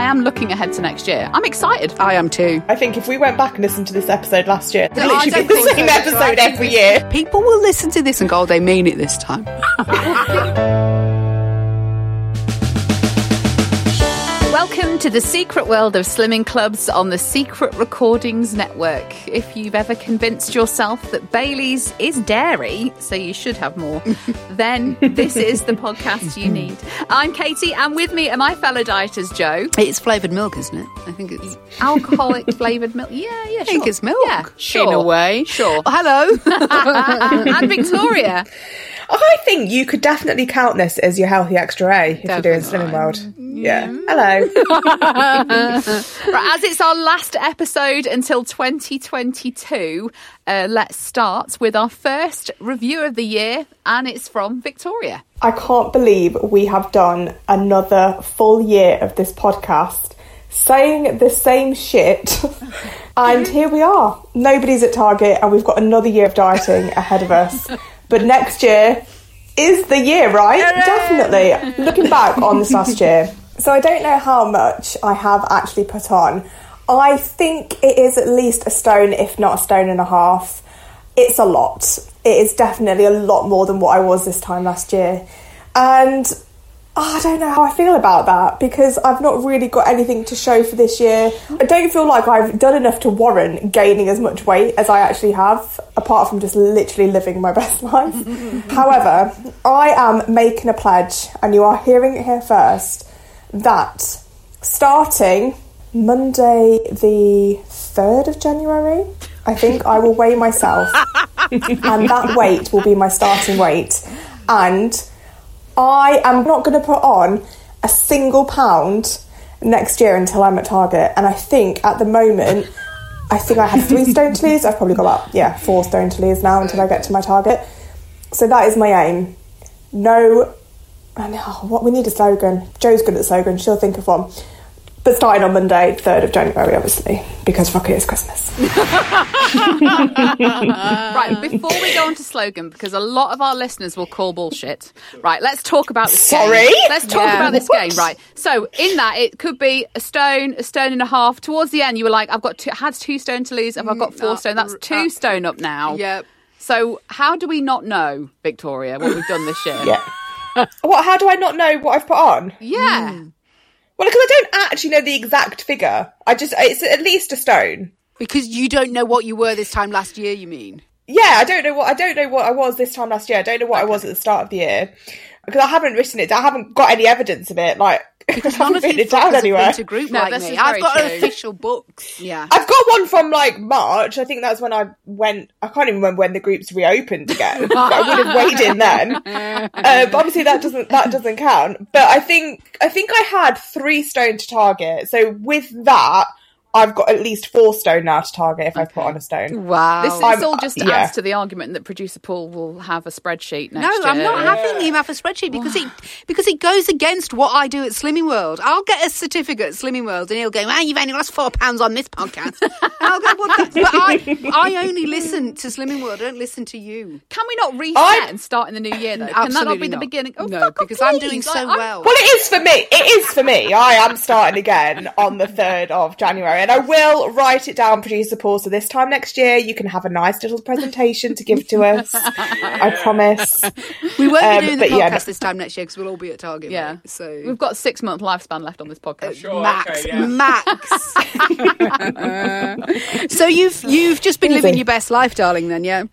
I am looking ahead to next year. I'm excited. I am too. I think if we went back and listened to this episode last year, No, it'd literally be the same so. episode every year. People will listen to this and go, they mean it this time. Welcome to the secret world of slimming clubs on the Secret Recordings Network. If you've ever convinced yourself that Bailey's is dairy, so you should have more, then this is the podcast you need. I'm Katie, and with me are my fellow dieters, Joe. It's flavoured milk, isn't it? I think it's. Alcoholic flavoured milk. Yeah, yeah, I think it's milk. Yeah, sure. In a way. Sure. Oh, hello. and Victoria. I think you could definitely count this as your healthy extra A if you're doing Slimming World. Mm, yeah. Hello. Right, as it's our last episode until 2022, uh, let's start with our first review of the year, and it's from Victoria. I can't believe we have done another full year of this podcast saying the same shit. and here we are. Nobody's at Target, and we've got another year of dieting ahead of us. But next year is the year, right? Definitely. Looking back on this last year. So I don't know how much I have actually put on. I think it is at least a stone, if not a stone and a half. It's a lot. It is definitely a lot more than what I was this time last year. And oh, I don't know how I feel about that because I've not really got anything to show for this year. I don't feel like I've done enough to warrant gaining as much weight as I actually have, apart from just literally living my best life. However, I am making a pledge, and you are hearing it here first, that starting Monday, the 3rd of January, I think I will weigh myself, and that weight will be my starting weight. And I am not going to put on a single pound next year until I'm at Target. And I think at the moment, I think I have three stone to lose. I've probably got about, yeah, four stone to lose now until I get to my target. So that is my aim. No, I know, what we need a slogan. Joe's good at the slogan, she'll think of one. But starting on Monday, 3rd of January, obviously, because fuck it, it's Christmas. Right, before we go on to slogan, because a lot of our listeners will call bullshit. Right, let's talk about this Sorry? game. Let's talk Yeah. about this game. Right, so in that it could be a stone, a stone and a half. Towards the end, you were like, "I've got two, had two stone to lose. If I've got four uh, stone, that's two uh, stone up now." Yep. So how do we not know, Victoria, what we've done this year? Yeah. What, how do I not know what I've put on? Yeah. Hmm. Well, because I don't actually know the exact figure. I just, it's at least a stone. Because you don't know what you were this time last year, you mean? Yeah, I don't know what I don't know what I was this time last year. I don't know what I was at the start of the year because I haven't written it. I haven't got any evidence of it. Like I None haven't of written you down have anywhere. been to group No, like me. I've got true. official books. Yeah. I've got one from like March. I think that's when I went. I can't even remember when the groups reopened again. I would have weighed in then. Uh, but obviously that doesn't that doesn't count. But I think I think I had three stone to target. So with that, I've got at least four stone now to target if I put on a stone. Wow. This, this all just yeah. adds to the argument that producer Paul will have a spreadsheet No, next year. I'm not having him have a spreadsheet because it because it goes against what I do at Slimming World. I'll get a certificate at Slimming World, and he'll go, "Ah, you've only lost four pounds on this podcast." I'll go, well, that- "But I, I only listen to Slimming World. I don't listen to you." Can we not reset I- and start in the new year though? Can that not Absolutely be the not. beginning? Oh, No, fuck off, because I'm doing so Like, I'm- well. Well, it is for me. It is for me. I am starting again on the third of January. And I will write it down, producer Paul. So this time next year, you can have a nice little presentation to give to us. I promise. We won't Um, be doing the podcast yeah, this time next year because we'll all be at Target. Yeah. mate, So We've got six month lifespan left on this podcast. Sure, max, okay, yeah. max. so you've you've just been living your best life, darling. Then, yeah.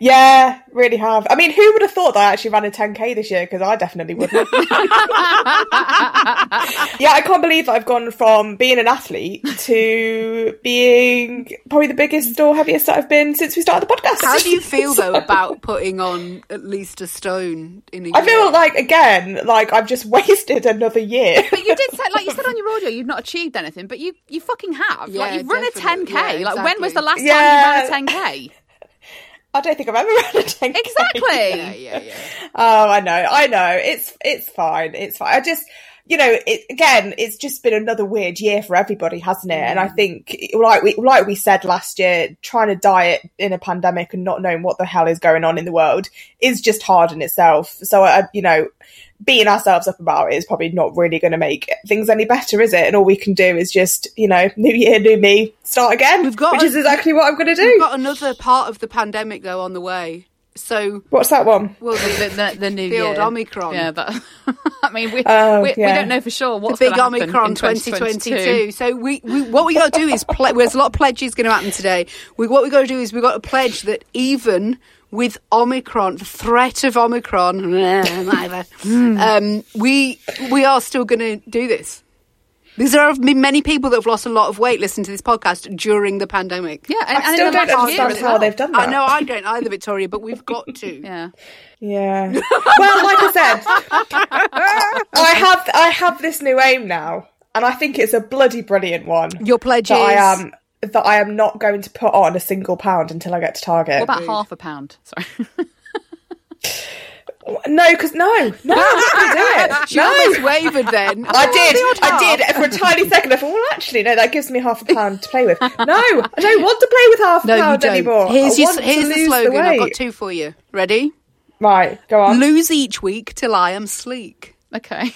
Yeah, really have. I mean, who would have thought that I actually ran a 10k this year? Because I definitely wouldn't. yeah, I can't believe I've gone from being an athlete to being probably the biggest or heaviest that I've been since we started the podcast. How do you feel though about putting on at least a stone in a I feel like again, like I've just wasted another year. But you did say, like you said on your audio, you've not achieved anything, but you you fucking have. Yeah, like you've run a 10k. Yeah, Like when was the last Yeah. time you ran a 10k? I don't think I've ever run a 10k. Exactly. yeah, yeah, yeah. Oh, I know, I know. It's it's fine. It's fine. I just, you know, it, again, it's just been another weird year for everybody, hasn't it? And I mm. think, like we like we said last year, trying to diet in a pandemic and not knowing what the hell is going on in the world is just hard in itself. So, I, you know, beating ourselves up about it is probably not really going to make things any better, is it? And all we can do is just, you know, new year, new me, start again. We've got which a- is exactly what I'm going to do. We've got another part of the pandemic though on the way. So, What's that one? well, the, The, the, the new The year. old Omicron. Yeah, but I mean, we, Oh, we, we don't know for sure what's the big Omicron in 2022. So we, we what we got to do is ple- there's a lot of pledges going to happen today. We what we got to do is we got to pledge that even with Omicron, the threat of Omicron, um, we we are still going to do this. Because there have been many people that have lost a lot of weight listening to this podcast during the pandemic. Yeah, and, I still in don't understand how well. they've done I know I don't either, Victoria, but we've got to. Yeah. Yeah. well, like I said, I have I have this new aim now, and I think it's a bloody brilliant one. Your pledge that I am that I am not going to put on a single pound until I get to Target. What about half a pound? Sorry. no, because no, no, do it. She no. almost wavered then. I oh, did, I did. For a tiny second, I thought, well, actually, no, that gives me half a pound to play with. No, I don't want to play with half a No, pound anymore. Here's, your, here's the slogan. I've got two for you. Ready? Right, go on. Lose each week till I am sleek. Okay.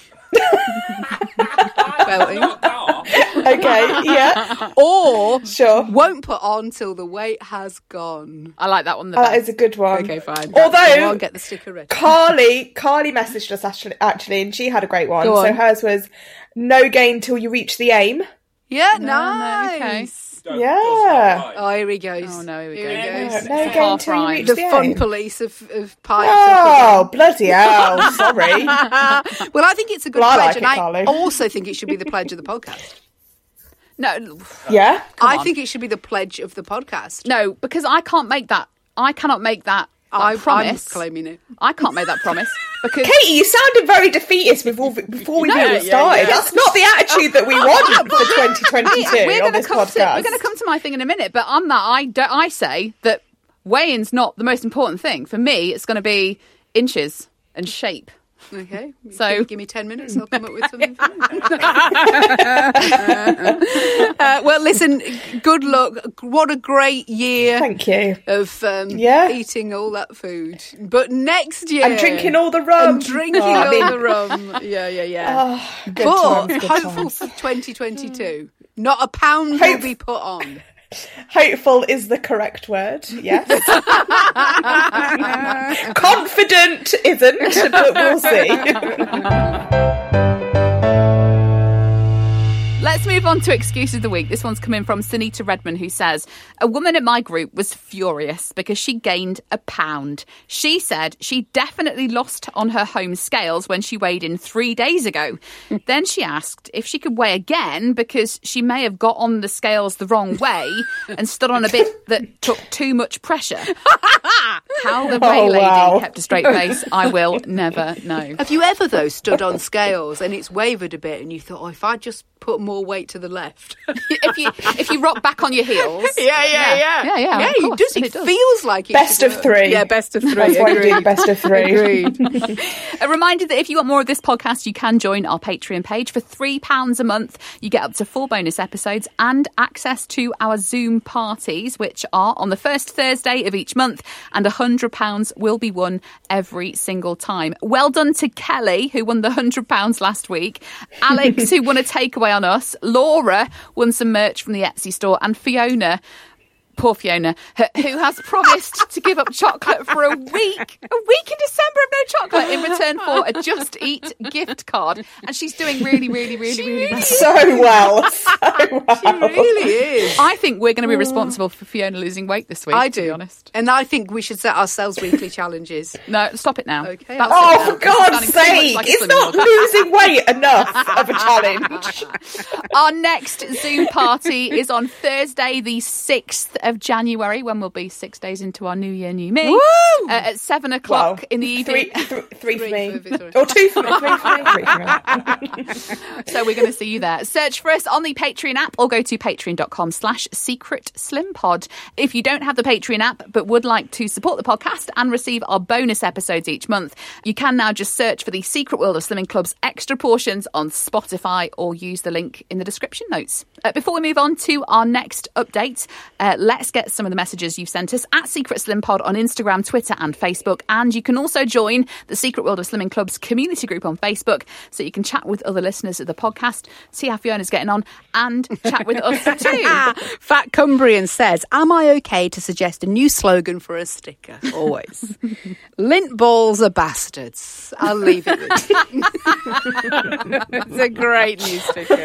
Belting. okay, yeah, or sure. won't put on till the weight has gone. I like that one the Oh, that best. is a good one. Okay, fine. Although I'll get the sticker ready. Carly, Carly messaged us actually, actually, and she had a great one. Go So hers was no gain till you reach the aim. Yeah, no, nice. okay. Yeah. Oh, here he goes. Oh, no, here we Here go. he goes. no It's gain half till you reach The the, fun police of, of pipes. Oh bloody hell! Sorry. well, I think it's a good Well, I pledge, like it, and I Carly. also think it should be the pledge of the podcast. No, Yeah. I on. think it should be the pledge of the podcast. no, because I can't make that. I cannot make that, that I, promise. I'm claiming it. I can't make that promise because Katie, you sounded very defeatist before before we No, even yeah, started. yeah. That's not the attitude that we want for 2022 we're on going to this come to podcast. we're going to come to my thing in a minute. But on that, I don't, I say that weighing's not the most important thing for me. It's going to be inches and shape. Okay. So- give, give me 10 minutes, I'll come up with something. for you. uh, well, listen, good luck. What a great year Thank you. of um, Yeah. eating all that food. But next year. And drinking all the rum. And drinking Oh, I all mean- the rum. Yeah, yeah, yeah. Oh, good but times, good hopeful times. for 2022. Not a pound will be put on. Hopeful is the correct word. Yes. Confident isn't, but we'll see. Let's move on to excuses of the week. This one's coming from Sunita Redman, who says a woman in my group was furious because she gained a pound. She said she definitely lost on her home scales when she weighed in three days ago. then she asked if she could weigh again because she may have got on the scales the wrong way and stood on a bit that took too much pressure. How the weigh Oh, lady wow. kept a straight face, I will never know. Have you ever, though, stood on scales and it's wavered a bit and you thought, oh, if I just put more weight to the left? if you if you rock back on your heels, yeah, yeah, yeah, Yeah, of it course, does. It, it does. feels like it Best of three. Yeah, best of three. That's why you do best of three. Agreed. A reminder that if you want more of this podcast, you can join our Patreon page for £3 a month. You get up to four bonus episodes and access to our Zoom parties, which are on the first Thursday of each month, and £100 will be won every single time. Well done to Kelly, who won the £100 last week, Alex, who won a takeaway on us, Laura, won some merch from the Etsy store, and Fiona poor Fiona, who has promised to give up chocolate for a week, a week in December of no chocolate in return for a Just Eat gift card. And she's doing really, really, really, she really, well. So well. So well. She really is. I think we're going to be oh. responsible for Fiona losing weight this week. I do. To be honest. And I think we should set ourselves weekly challenges. No, stop it now. Okay. That's Oh, it now. for It's God's sounding too much sake! like it's not world. losing weight enough of a challenge. Our next Zoom party is on Thursday, the 6th of January, when we'll be six days into our New Year, New Me. Woo! Uh, at seven o'clock Wow. in the evening. Three, th- three for Three me. for Victoria. Or two for me. Three for me. Three for me. So we're going to see you there. Search for us on the Patreon app or go to patreon.com slash secret slim pod. If you don't have the Patreon app but would like to support the podcast and receive our bonus episodes each month, you can now just search for the Secret World of Slimming Club's extra portions on Spotify or use the link in the description notes. Uh, before we move on to our next update, uh, let's get some of the messages you've sent us at Secret Slim Pod on Instagram, Twitter, and Facebook. And you can also join the Secret World of Slimming Club's community group on Facebook so you can chat with other listeners of the podcast, see how Fiona's getting on, and chat with us too. Fat Cumbrian says, Am I okay to suggest a new slogan for a sticker? Always. Lint balls are bastards. I'll leave it with you. it's a great new sticker.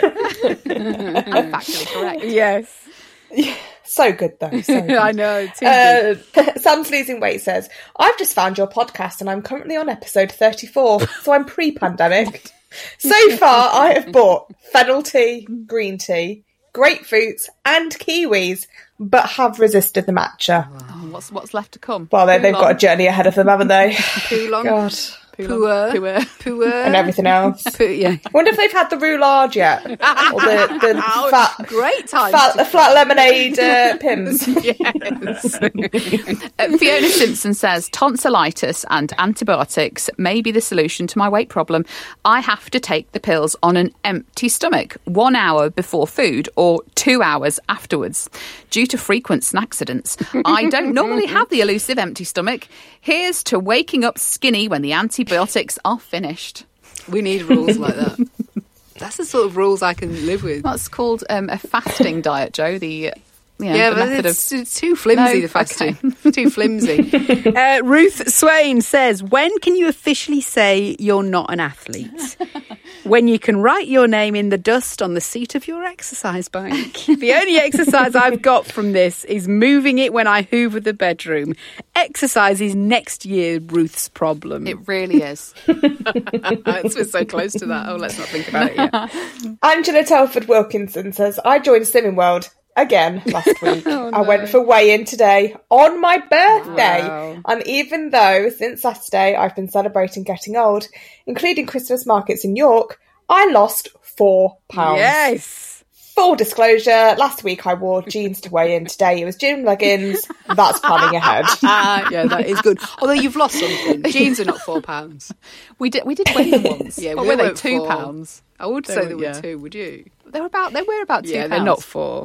Factually correct. Yes. So good though. So good. I know. Too. Uh, Sam's losing weight says, I've just found your podcast and I'm currently on episode 34, so I'm pre pandemic. so far, I have bought fennel tea, green tea, grapefruits, and kiwis, but have resisted the matcha. Oh, what's what's left to come? Well, they, they've got a journey ahead of them, haven't they? Poulon. God. Poor. Poor. Poor. And everything else. Poo- yeah. wonder if they've had the roulade yet, or the, the fat, Great time. fat, the flat lemonade uh, Pimm's. Yes. Uh, Fiona Simpson says tonsillitis and antibiotics may be the solution to my weight problem. I have to take the pills on an empty stomach, one hour before food or two hours afterwards. Due to frequent snack accidents, I don't normally have the elusive empty stomach. Here's to waking up skinny when the antibiotics are finished. We need rules like that. That's the sort of rules I can live with. That's called um, a fasting diet, Joe. The you know, Yeah, but it's, of it's too flimsy, No, the fasting. okay. too flimsy. uh, Ruth Swain says, When can you officially say you're not an athlete? when you can write your name in the dust on the seat of your exercise bike. the only exercise I've got from this is moving it when I hoover the bedroom. Exercise is next year Ruth's problem. it really is. we're so close to that. Oh, let's not think about it yet. Angela Telford Wilkinson says, I joined Slimming World again last week. I went for weigh in today on my birthday. Wow. And even though since Saturday I've been celebrating getting old, including Christmas markets in York, I lost four pounds. Yes. Full disclosure, last week I wore jeans to weigh in. Today it was gym leggings. That's planning ahead. Ah, yeah, that is good. Although you've lost something. Jeans are not four pounds. We did we did weigh them once. Yeah, What we were they? Two four. pounds. I would They say were- they were yeah. two, would you? They were about they were about two yeah, pounds. they're not four.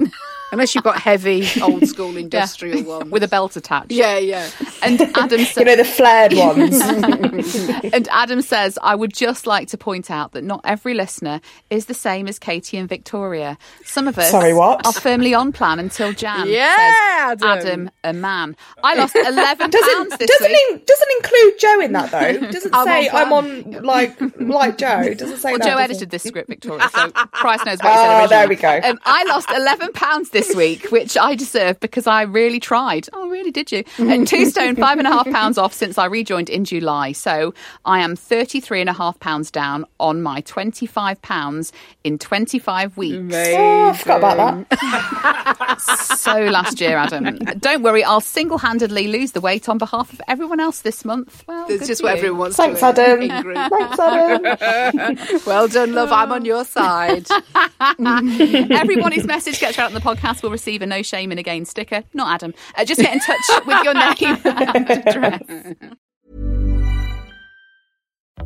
Unless you've got heavy, old school Yeah. industrial ones. with a belt attached. Yeah, yeah. And Adam You know, the flared ones. and Adam says, I would just like to point out that not every listener is the same as Katie and Victoria. Some of us Sorry, what? are firmly on plan until Jan. Yeah, says Adam. Adam, a man. I lost eleven pounds doesn't this doesn't week. in, doesn't include Joe in that though. Doesn't I'm say on I'm on like like Joe. Doesn't say Well, that. Joe edited it? this script, Victoria, so Christ knows what he said Oh, there we go. Um, I lost eleven pounds this week, which I deserve because I really tried. Oh, really? Did you? Uh, two stone, five and a half pounds off since I rejoined in July. So I am thirty-three and a half and a half pounds down on my twenty-five pounds in twenty-five weeks. Oh, I forgot about that. so last year, Adam. Don't worry, I'll single-handedly lose the weight on behalf of everyone else this month. Well, It's just what you. everyone wants Thanks, to. Adam. Thanks, Adam. Well done, love. I'm on your side. Everybody's message gets read out on the podcast will receive a no shame and again sticker. Not Adam. Uh, just get in touch with your name and address.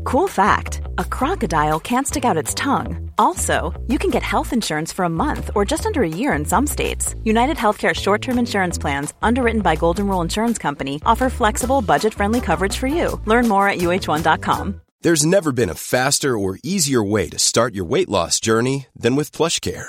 Cool fact a crocodile can't stick out its tongue. Also, you can get health insurance for a month or just under a year in some states. United Healthcare short term insurance plans, underwritten by Golden Rule Insurance Company, offer flexible, budget friendly coverage for you. Learn more at uhone.com. There's never been a faster or easier way to start your weight loss journey than with PlushCare.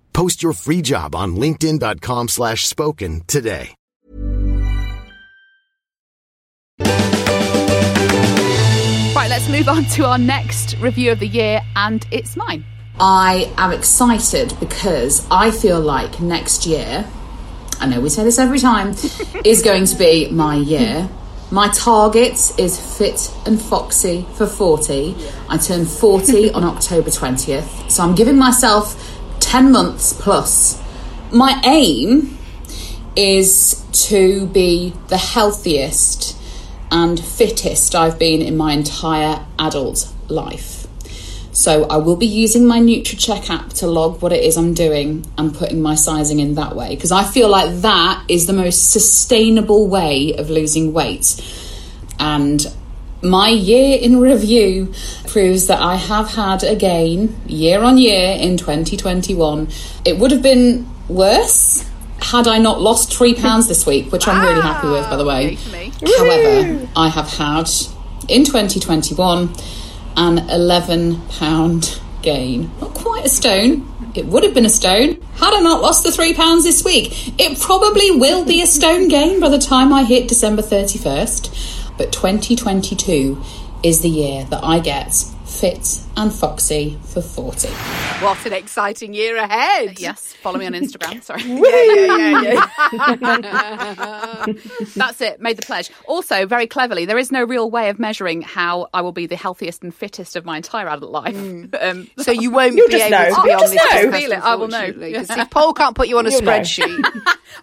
Post your free job on linkedin.com slash spoken today. Right, let's move on to our next review of the year, and it's mine. I am excited because I feel like next year, I know we say this every time, is going to be my year. My target is fit and foxy for 40. I turn 40 on October 20th, so I'm giving myself 10 months plus. My aim is to be the healthiest and fittest I've been in my entire adult life. So I will be using my Nutracheck app to log what it is I'm doing and putting my sizing in that way because I feel like that is the most sustainable way of losing weight. And my year in review proves that I have had a gain year on year in 2021. It would have been worse had I not lost three pounds this week, which I'm really happy with, by the way. Ah, However, I have had in 2021 an 11 pound gain. Not quite a stone. It would have been a stone had I not lost the three pounds this week. It probably will be a stone gain by the time I hit December 31st. But 2022 is the year that I get fit and foxy for 40. What an exciting year ahead. Yes, follow me on Instagram. Sorry. yeah, yeah, yeah. That's it. Made the pledge. Also, very cleverly, there is no real way of measuring how I will be the healthiest and fittest of my entire adult life. Um, So you won't You'll be able know. to be You'll on just this know. podcast, Feel it. I will know. unfortunately, 'cause if Paul can't put you on a You'll spreadsheet,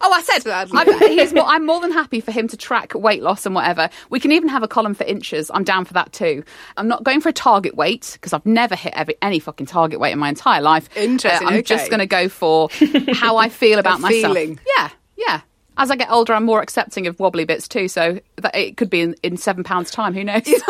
Oh, I said that. I'm, more, I'm more than happy for him to track weight loss and whatever. We can even have a column for inches. I'm down for that too. I'm not going for a target weight because I've never hit every, any fucking target weight in my entire life. Interesting, I'm okay. just going to go for how I feel about myself. feeling. Yeah, yeah. As I get older, I'm more accepting of wobbly bits too. So that it could be in, in seven pounds' time. Who knows? so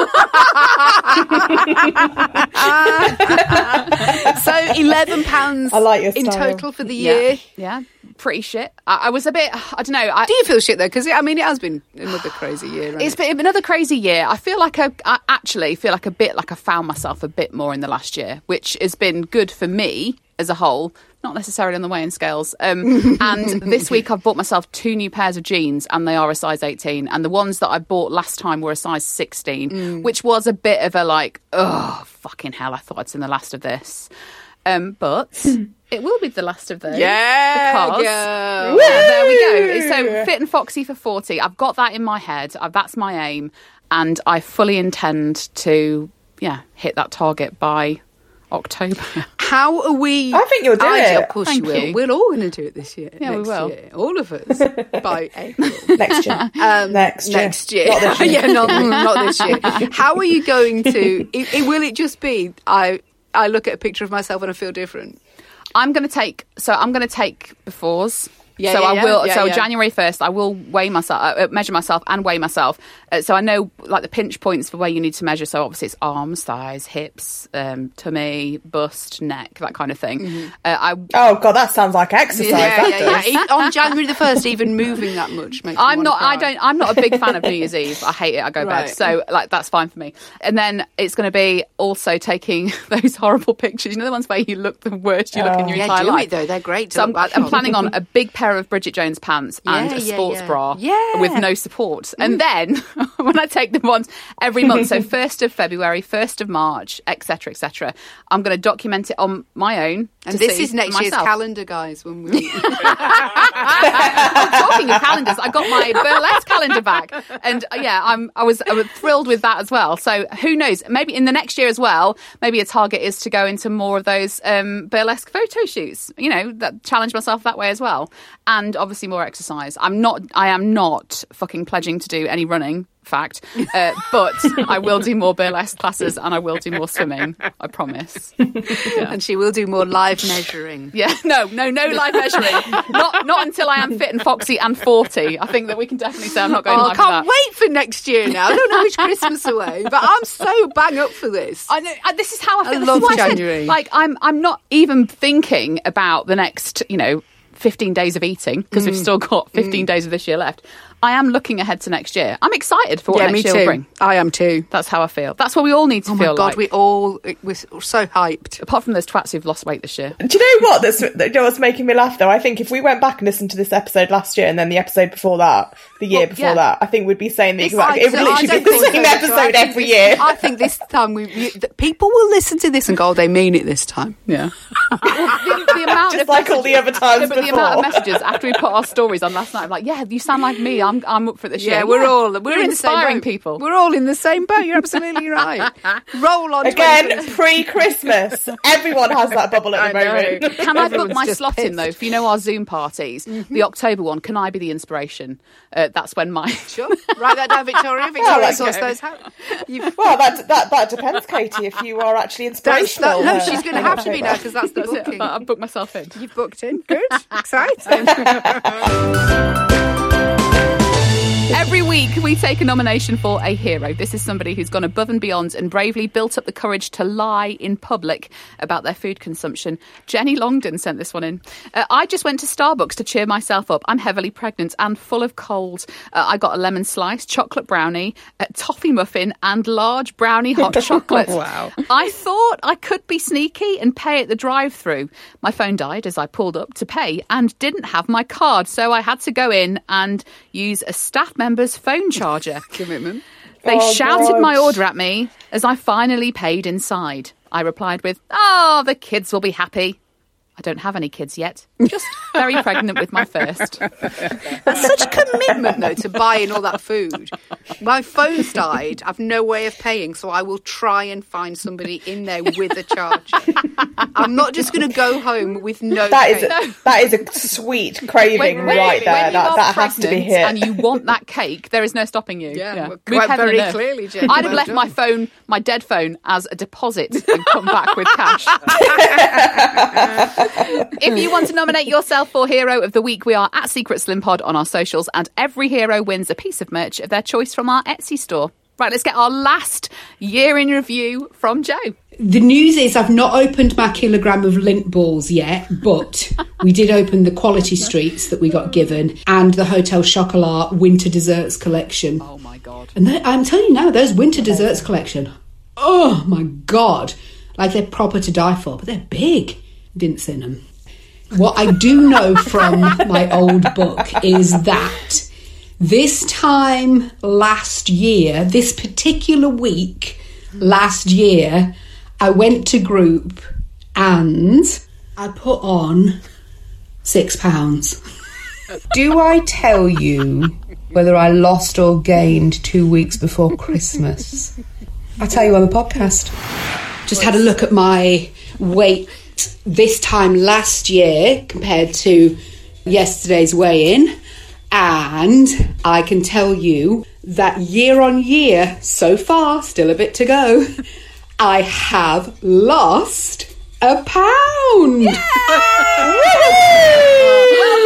eleven pounds. I like your in total for the year. yeah, yeah. Pretty shit. I, I was a bit. I don't know. I, Do you feel shit though? Because I mean, it has been another crazy year. It's it? been another crazy year. I feel like I, I actually feel like a bit like I found myself a bit more in the last year, which has been good for me as a whole. Not necessarily on the weighing scales. Um, and this week I've bought myself two new pairs of jeans, and they are a size 18. And the ones that I bought last time were a size 16, Mm. which was a bit of a like, oh fucking hell! I thought I'd seen the last of this. Um, but it will be the last of those. Yeah, because girl. yeah, there we go. So fit and foxy for forty. I've got that in my head. Uh, That's my aim, and I fully intend to yeah hit that target by October. How are we? I think you'll do I- it. Of course Thank you will. you. We're all going to do it this year. Yeah, we will. Year. All of us by April. Next year. Um, Next year. Next year. Not this year. yeah, not, not this year. How are you going to? It, it, will it just be I? I look at a picture of myself and I feel different. I'm going to take so I'm going to take befores. Yeah, so yeah, I yeah, will. yeah, so yeah. January first, I will weigh myself, uh, uh, measure myself, and weigh myself. Uh, so I know like the pinch points for where you need to measure. So obviously it's arms, thighs, hips, um, tummy, bust, neck, that kind of thing. Uh, I Oh god, that sounds like exercise. Yeah, that yeah, does. yeah. On January the first, even moving that much makes. I'm wanna not. I don't. I'm not a big fan of New Year's Eve. I hate it. I go Right. bed. So like that's fine for me. And then it's going to be also taking those horrible pictures. You know the ones where you look the worst you look in your Yeah, entire do life. it though. They're great. to So I'm, I'm planning on a big pair pair of Bridget Jones pants and Yeah, a sports yeah. bra Yeah. with no support. And then when I take them once every month, so 1st of February, 1st of March, etc., etc., I'm going to document it on my own. And this is next for year's calendar, guys. When we Talking of calendars, I got my burlesque calendar back, and uh, yeah, I'm I was I was thrilled with that as well. So who knows? Maybe in the next year as well. Maybe a target is to go into more of those um, burlesque photo shoots. You know, that challenge myself that way as well, and obviously more exercise. I'm not. I am not fucking pledging to do any running. Fact, uh, but I will do more burlesque classes and I will do more swimming. I promise. and she will do more live measuring. Yeah, no, no, no live measuring. not not until I am fit and foxy and forty. I think that we can definitely say I'm not going Oh, I live with can't that. wait for next year now. I don't know which Christmas away, but I'm so bang up for this. I know. uh, This is how I I feel. This love is why I said, January. like I'm, I'm not even thinking about the next, you know, 15 days of eating because Mm. we've still got 15 days of this year left. I am looking ahead to next year. I'm excited for what yeah, next me year too. will bring. I am too. That's how I feel. That's what we all need to Oh my feel god, like. we all we're so hyped. Apart from those twats who've lost weight this year. Do you know what? That's that- you know what's making me laugh though. I think if we went back and listened to this episode last year and then the episode before that, the year Well, before yeah. that, I think we'd be saying the This- exact. I- It would literally don't be the same so. Episode think every year. I think this time we you, the people will listen to this and go, oh, they mean it this time. Yeah. the, the amount Just of like all the other times No, but the amount of messages after we put our stories on last night, I'm like, yeah, you sound like me. I'm, I'm up for this Yeah, year. we're all we're, We're in the same inspiring people. We're all in the same boat. You're absolutely right. Roll on Again, pre-Christmas, everyone has that bubble at the moment. Can I book my slot in though? For you know our Zoom parties, the October one. Can I be the inspiration? Uh, that's when my Sure. Write that down, Victoria. Victoria like sorts those out. You've, Well, that, that that depends, Katie. If you are actually inspirational, that, no, she's going to have to be now because that's the booking. I've booked myself in. You've booked in. Good. Exciting. Every week, we take a nomination for a hero. This is somebody who's gone above and beyond and bravely built up the courage to lie in public about their food consumption. Jenny Longdon sent this one in. Uh, I just went to Starbucks to cheer myself up. I'm heavily pregnant and full of cold. Uh, I got a lemon slice, chocolate brownie, a toffee muffin, and large brownie hot chocolate. Wow. I thought I could be sneaky and pay at the drive through. My phone died as I pulled up to pay and didn't have my card, so I had to go in and use a staff member's phone charger. Commitment. They Oh, shouted God. my order at me as I finally paid inside. I replied with, Oh, the kids will be happy. I don't have any kids yet. Just very pregnant with my first. That's such commitment, though, to buying all that food. My phone's died. I've no way of paying, so I will try and find somebody in there with a charger. I'm not just going to go home with no. That is pay. a, that is a sweet craving When- right there. when That that has to be pregnant hit. And you want that cake, there is no stopping you. Yeah, well, quite very clearly, Jenny, I'd have left done. my phone, my dead phone, as a deposit and come back with cash. if you want to nominate yourself for Hero of the Week, we are at Secret Slim Pod on our socials, and every hero wins a piece of merch of their choice from our Etsy store. Right, let's get our last year in review from Joe. The news is I've not opened my kilogram of lint balls yet, but we did open the quality streets that we got given and the Hotel Chocolat winter desserts collection. Oh my god. And they, I'm telling you now, those winter desserts collection, oh my god, like they're proper to die for, but they're big. Didn't see them. What I do know from my old book is that this time last year, this particular week last year, I went to group and I put on six pounds. Do I tell you whether I lost or gained two weeks before Christmas? I tell you on the podcast. Just had a look at my weight this time last year compared to yesterday's weigh in, and I can tell you that year on year, so far, still a bit to go, I have lost a pound.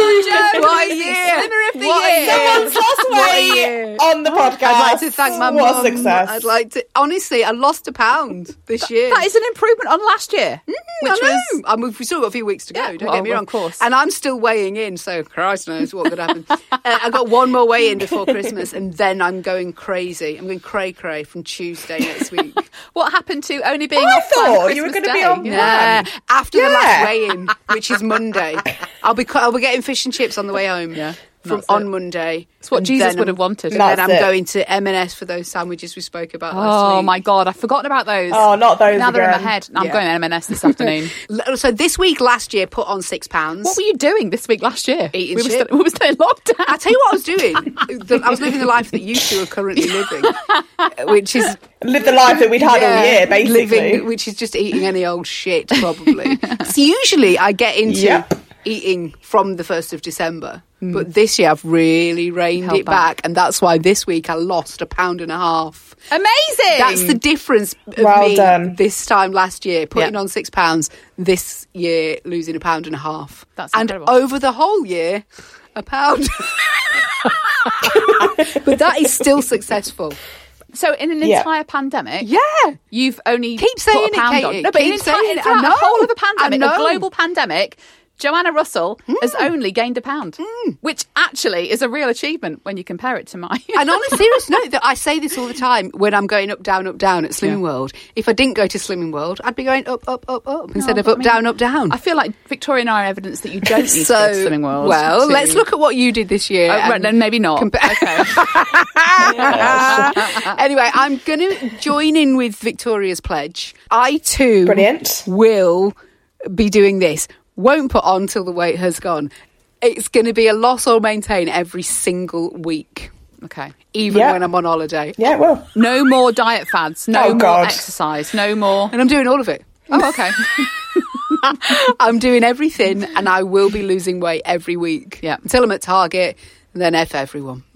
What a year. Slimmer of the What year. Someone's lost weight on the podcast. I'd like to thank my what mum. success. I'd like to honestly. I lost a pound this year. That is an improvement on last year, which I was I mean, we've still got a few weeks to go. Yeah, don't well, get me of wrong. course. And I'm still weighing in, so Christ knows what could happen. uh, I've got one more weigh in before Christmas, and then I'm going crazy. I'm going cray cray from Tuesday next week. what happened to only being I off thought you were gonna be on Yeah, after the last weigh in, which is Monday, I'll be I'll be getting fish and chips on the way home. Yeah, From that's on it. Monday. It's what And Jesus would have wanted. And then I'm it. going to M&S for those sandwiches we spoke about last Oh week. my god, I've forgotten about those. Oh, not those Now they're in my again. head. I'm Yeah. going to M&S this afternoon. So this week last year put on six pounds. what were you doing this week last year? Eating we were shit. still, we were still in lockdown. I tell you what I was doing. The- I was living the life that you two are currently living, which is Live the life that we'd had all year, basically. living, which is just eating any old shit, probably. so usually I get into Yep. Eating from the first of December, mm. but this year I've really reined Held it back. and that's why this week I lost a pound and a half. Amazing. That's the difference of Well me done. this time last year putting Yeah. on six pounds, this year losing a pound and a half. That's and incredible. over the whole year, a pound. but that is still successful. So in an Yeah. entire pandemic, Yeah. you've only Keep saying it, Katie. on. No, but in Keep entire, saying it. I throughout the whole of a pandemic, a global pandemic, Joanna Russell has hmm. only gained a pound, hmm. which actually is a real achievement when you compare it to my. And on a serious note, that I say this all the time when I'm going up, down, up, down at Slimming Yeah. World. If I didn't go to Slimming World, I'd be going up, up, up, up instead No, of up, I mean, down, up, down. I feel like Victoria and I are evidence that you don't need so, to go to Slimming World. well, to- let's look at what you did this year. Oh, right, and then maybe not. compa- okay. anyway, I'm going to join in with Victoria's pledge. I too Brilliant. will be doing this. Won't put on till the weight has gone. It's going to be a loss or maintain every single week, okay. even Yeah. when I'm on holiday. Yeah, well. No more diet fads. No Oh, more God. exercise. No more. And I'm doing all of it. Oh, okay. I'm doing everything and I will be losing weight every week. Yeah. Until I'm at Target, and then F everyone.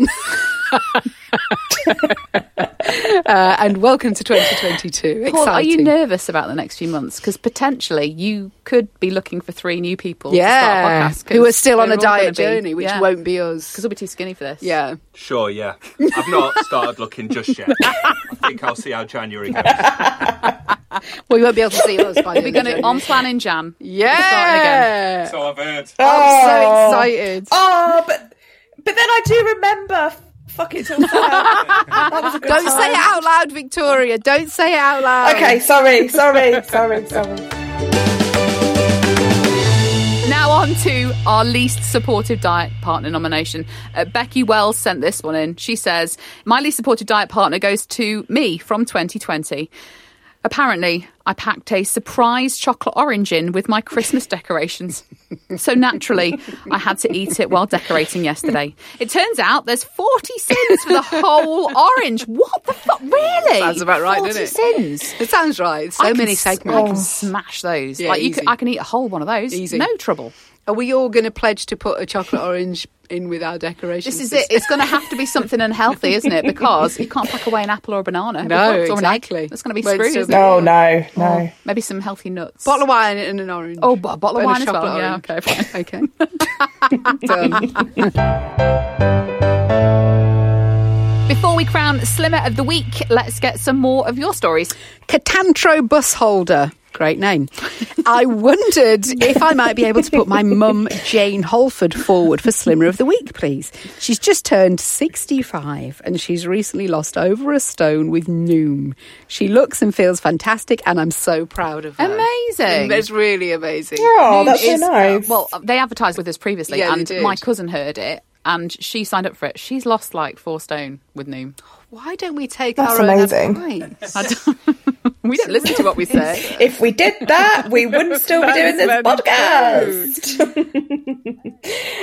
uh, and welcome to 2022. Paul, are you nervous about the next few months? Because potentially you could be looking for three new people to start a Yeah. podcast. Who are still on a diet journey, which yeah. won't be us. Because we'll be too skinny for this. Yeah. Sure, yeah. I've not started looking just yet. I think I'll see how January goes. Well, you won't be able to see us by the We're going to January. on plan in Jan. Yeah. So I've heard. I'm so excited. Oh, but but then I do remember. F- Fuck it till. That was a good Don't time. say it out loud, Victoria. Don't say it out loud. Okay, sorry, sorry, sorry, sorry. Now on to our least supportive diet partner nomination. Uh, Becky Wells sent this one in. She says, My least supportive diet partner goes to me from 2020. Apparently, I packed a surprise chocolate orange in with my Christmas decorations. So naturally, I had to eat it while decorating yesterday. It turns out there's 40 sins for the whole orange. What the fuck? Really? Sounds about right, 40 doesn't it? sins. It sounds right. So I many I segments. I can smash those. Yeah, like you easy. could, I can eat a whole one of those. Easy. No trouble. Are we all going to pledge to put a chocolate orange in with our decorations? This is it. It's going to have to be something unhealthy, isn't it? Because you can't pack away an apple or a banana. No, or an egg. exactly. It's going to be Won't screwed. isn't be- it? Oh no, no. Maybe some healthy nuts. Bottle of wine and an orange. Oh, bo- a bottle of And a wine as well. chocolate Yeah, okay, fine. Okay. Done. Before we crown Slimmer of the Week, let's get some more of your stories. Catantro bus holder. Great name. I wondered if I might be able to put my mum, Jane Holford, forward for Slimmer of the Week, please. She's just turned 65 and she's recently lost over a stone with Noom. She looks and feels fantastic and I'm so proud of her. Amazing. It's really amazing. Oh, Noom that's so is- nice. Well, they advertised with us previously, Yeah, and my cousin heard it, and she signed up for it. She's lost like four stone with Noom. Why don't we take That's our amazing. own advice? We don't listen to what we say. If we did that, we wouldn't still be doing this podcast.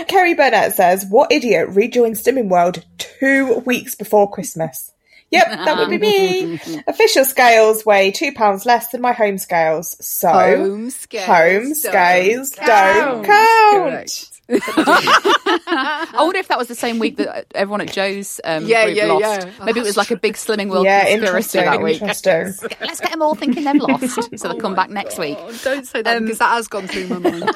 Kerry Burnett says, What idiot rejoined Slimming World two weeks before Christmas? Yep, that would be me. Official scales weigh two pounds less than my home scales. So, Home scales home don't count. don't count. Correct. I wonder if that was the same week that everyone at Joe's um, Yeah, group yeah, lost. yeah. Maybe it was like a big Slimming World Yeah, conspiracy that week. interesting. Let's get them all thinking they've lost, so they'll come back next week. Oh, don't say that because that has gone through my mind.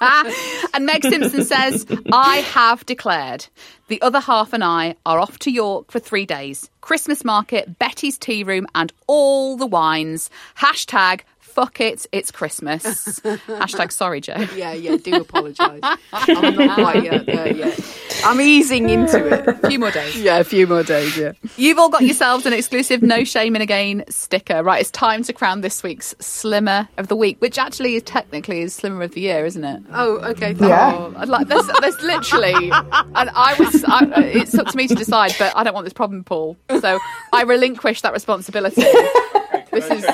and Meg Simpson says, I have declared the other half and I are off to York for three days. Christmas market, Betty's tea room, and all the wines. Hashtag fuck it, it's Christmas. Hashtag sorry, Joe. Yeah, yeah, do apologise. I'm not quite yet there yet. I'm easing into it. A few more days. Yeah, a few more days, yeah. You've all got yourselves an exclusive No Shame in Again sticker. Right, it's time to crown this week's Slimmer of the Week, which actually is technically is Slimmer of the Year, isn't it? Oh, okay. Yeah. Oh, I'd like there's, there's literally, and I was. I, it's up to me to decide, but I don't want this problem, Paul. So I relinquish that responsibility. this is.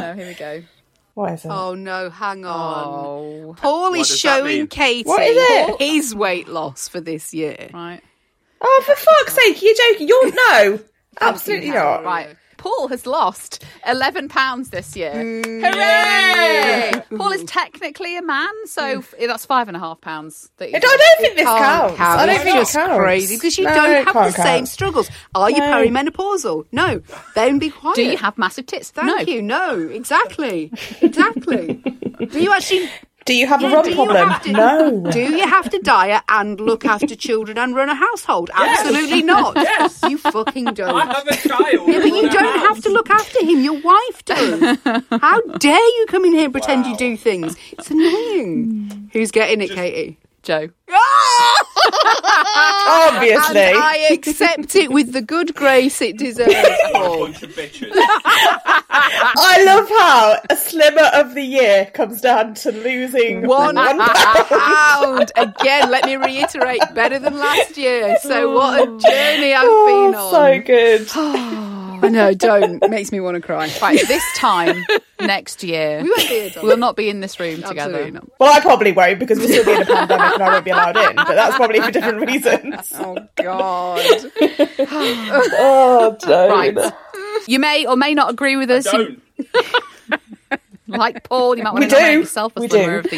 No, no. Here we go. What is it? Oh no, hang on. Oh, Paul is showing mean? Katie What is it? his weight loss for this year. right, Oh, for fuck's sake, you're joking. You're no. Absolutely not. right. Paul has lost eleven pounds this year. Hooray! Paul is technically a man, so mm. f- that's five and a half pounds. That I he's don't think this Can't counts. I don't It's think just it counts. crazy because you No, don't have the can't same struggles. Are you perimenopausal? No. Then be quiet. Do you have massive tits? Thank no. you. No, exactly, exactly. do you actually? Do you have Yeah, a rump problem? to- No. Do you have to diet and look after children and run a household? Absolutely not. Yes. You fucking don't. I have a child. Yeah, but you don't have to look after him. Your wife does. How dare you come in here and pretend you do things? It's annoying. Hmm. Who's getting it, Katie? Joe. Ah! Obviously. And I accept it with the good grace it deserves. Paul. bunch of bitches. I love how a slimmer of the year comes down to losing One one pound again. Let me reiterate, better than last year. So what a oh. journey I've been Oh, on. so good. I know, don't. Makes me want to cry. Right, this time next year, We won't be here, we'll not be in this room together. not. Well, I probably won't because we'll still be in a pandemic and I won't be allowed in. But that's probably for different reasons. Oh God. Oh, don't. Right. You may or may not agree with us. You- Don't. like Paul, you might want We to nominate do. yourself as We Slimmer do. of the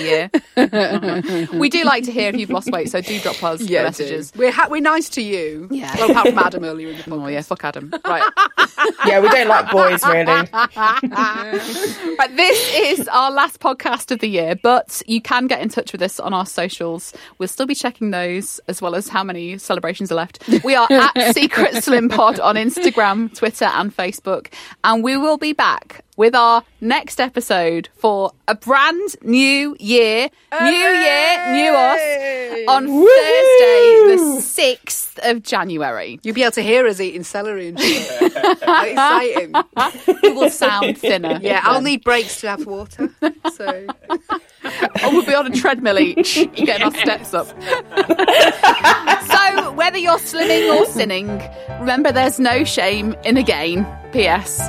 Year. we do like to hear if you've lost weight, so do drop us Yeah, messages. We're ha- we're nice to you. Yeah. Well, apart from Adam earlier in the podcast. Oh yeah, fuck Adam. Right. Yeah, we don't like boys really. Right, this is our last podcast of the year, but you can get in touch with us on our socials. We'll still be checking those as well as how many celebrations are left. We are at Secret Slim Pod on Instagram, Twitter, and Facebook, and we will be back with our next episode for a brand new year, new year, new us on Thursday, the sixth of January. You'll be able to hear us eating celery and shit. Exciting. We will sound thinner. Yeah, I'll need breaks to have water. So or oh, we'll be on a treadmill each, getting our steps up. so, whether you're slimming or sinning, remember there's no shame in a gain. P.S.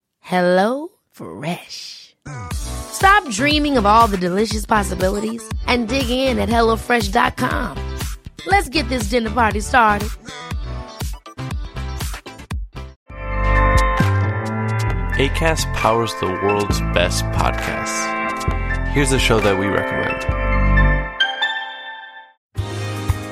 Hello Fresh. Stop dreaming of all the delicious possibilities and dig in at HelloFresh.com. Let's get this dinner party started. ACAST powers the world's best podcasts. Here's a show that we recommend.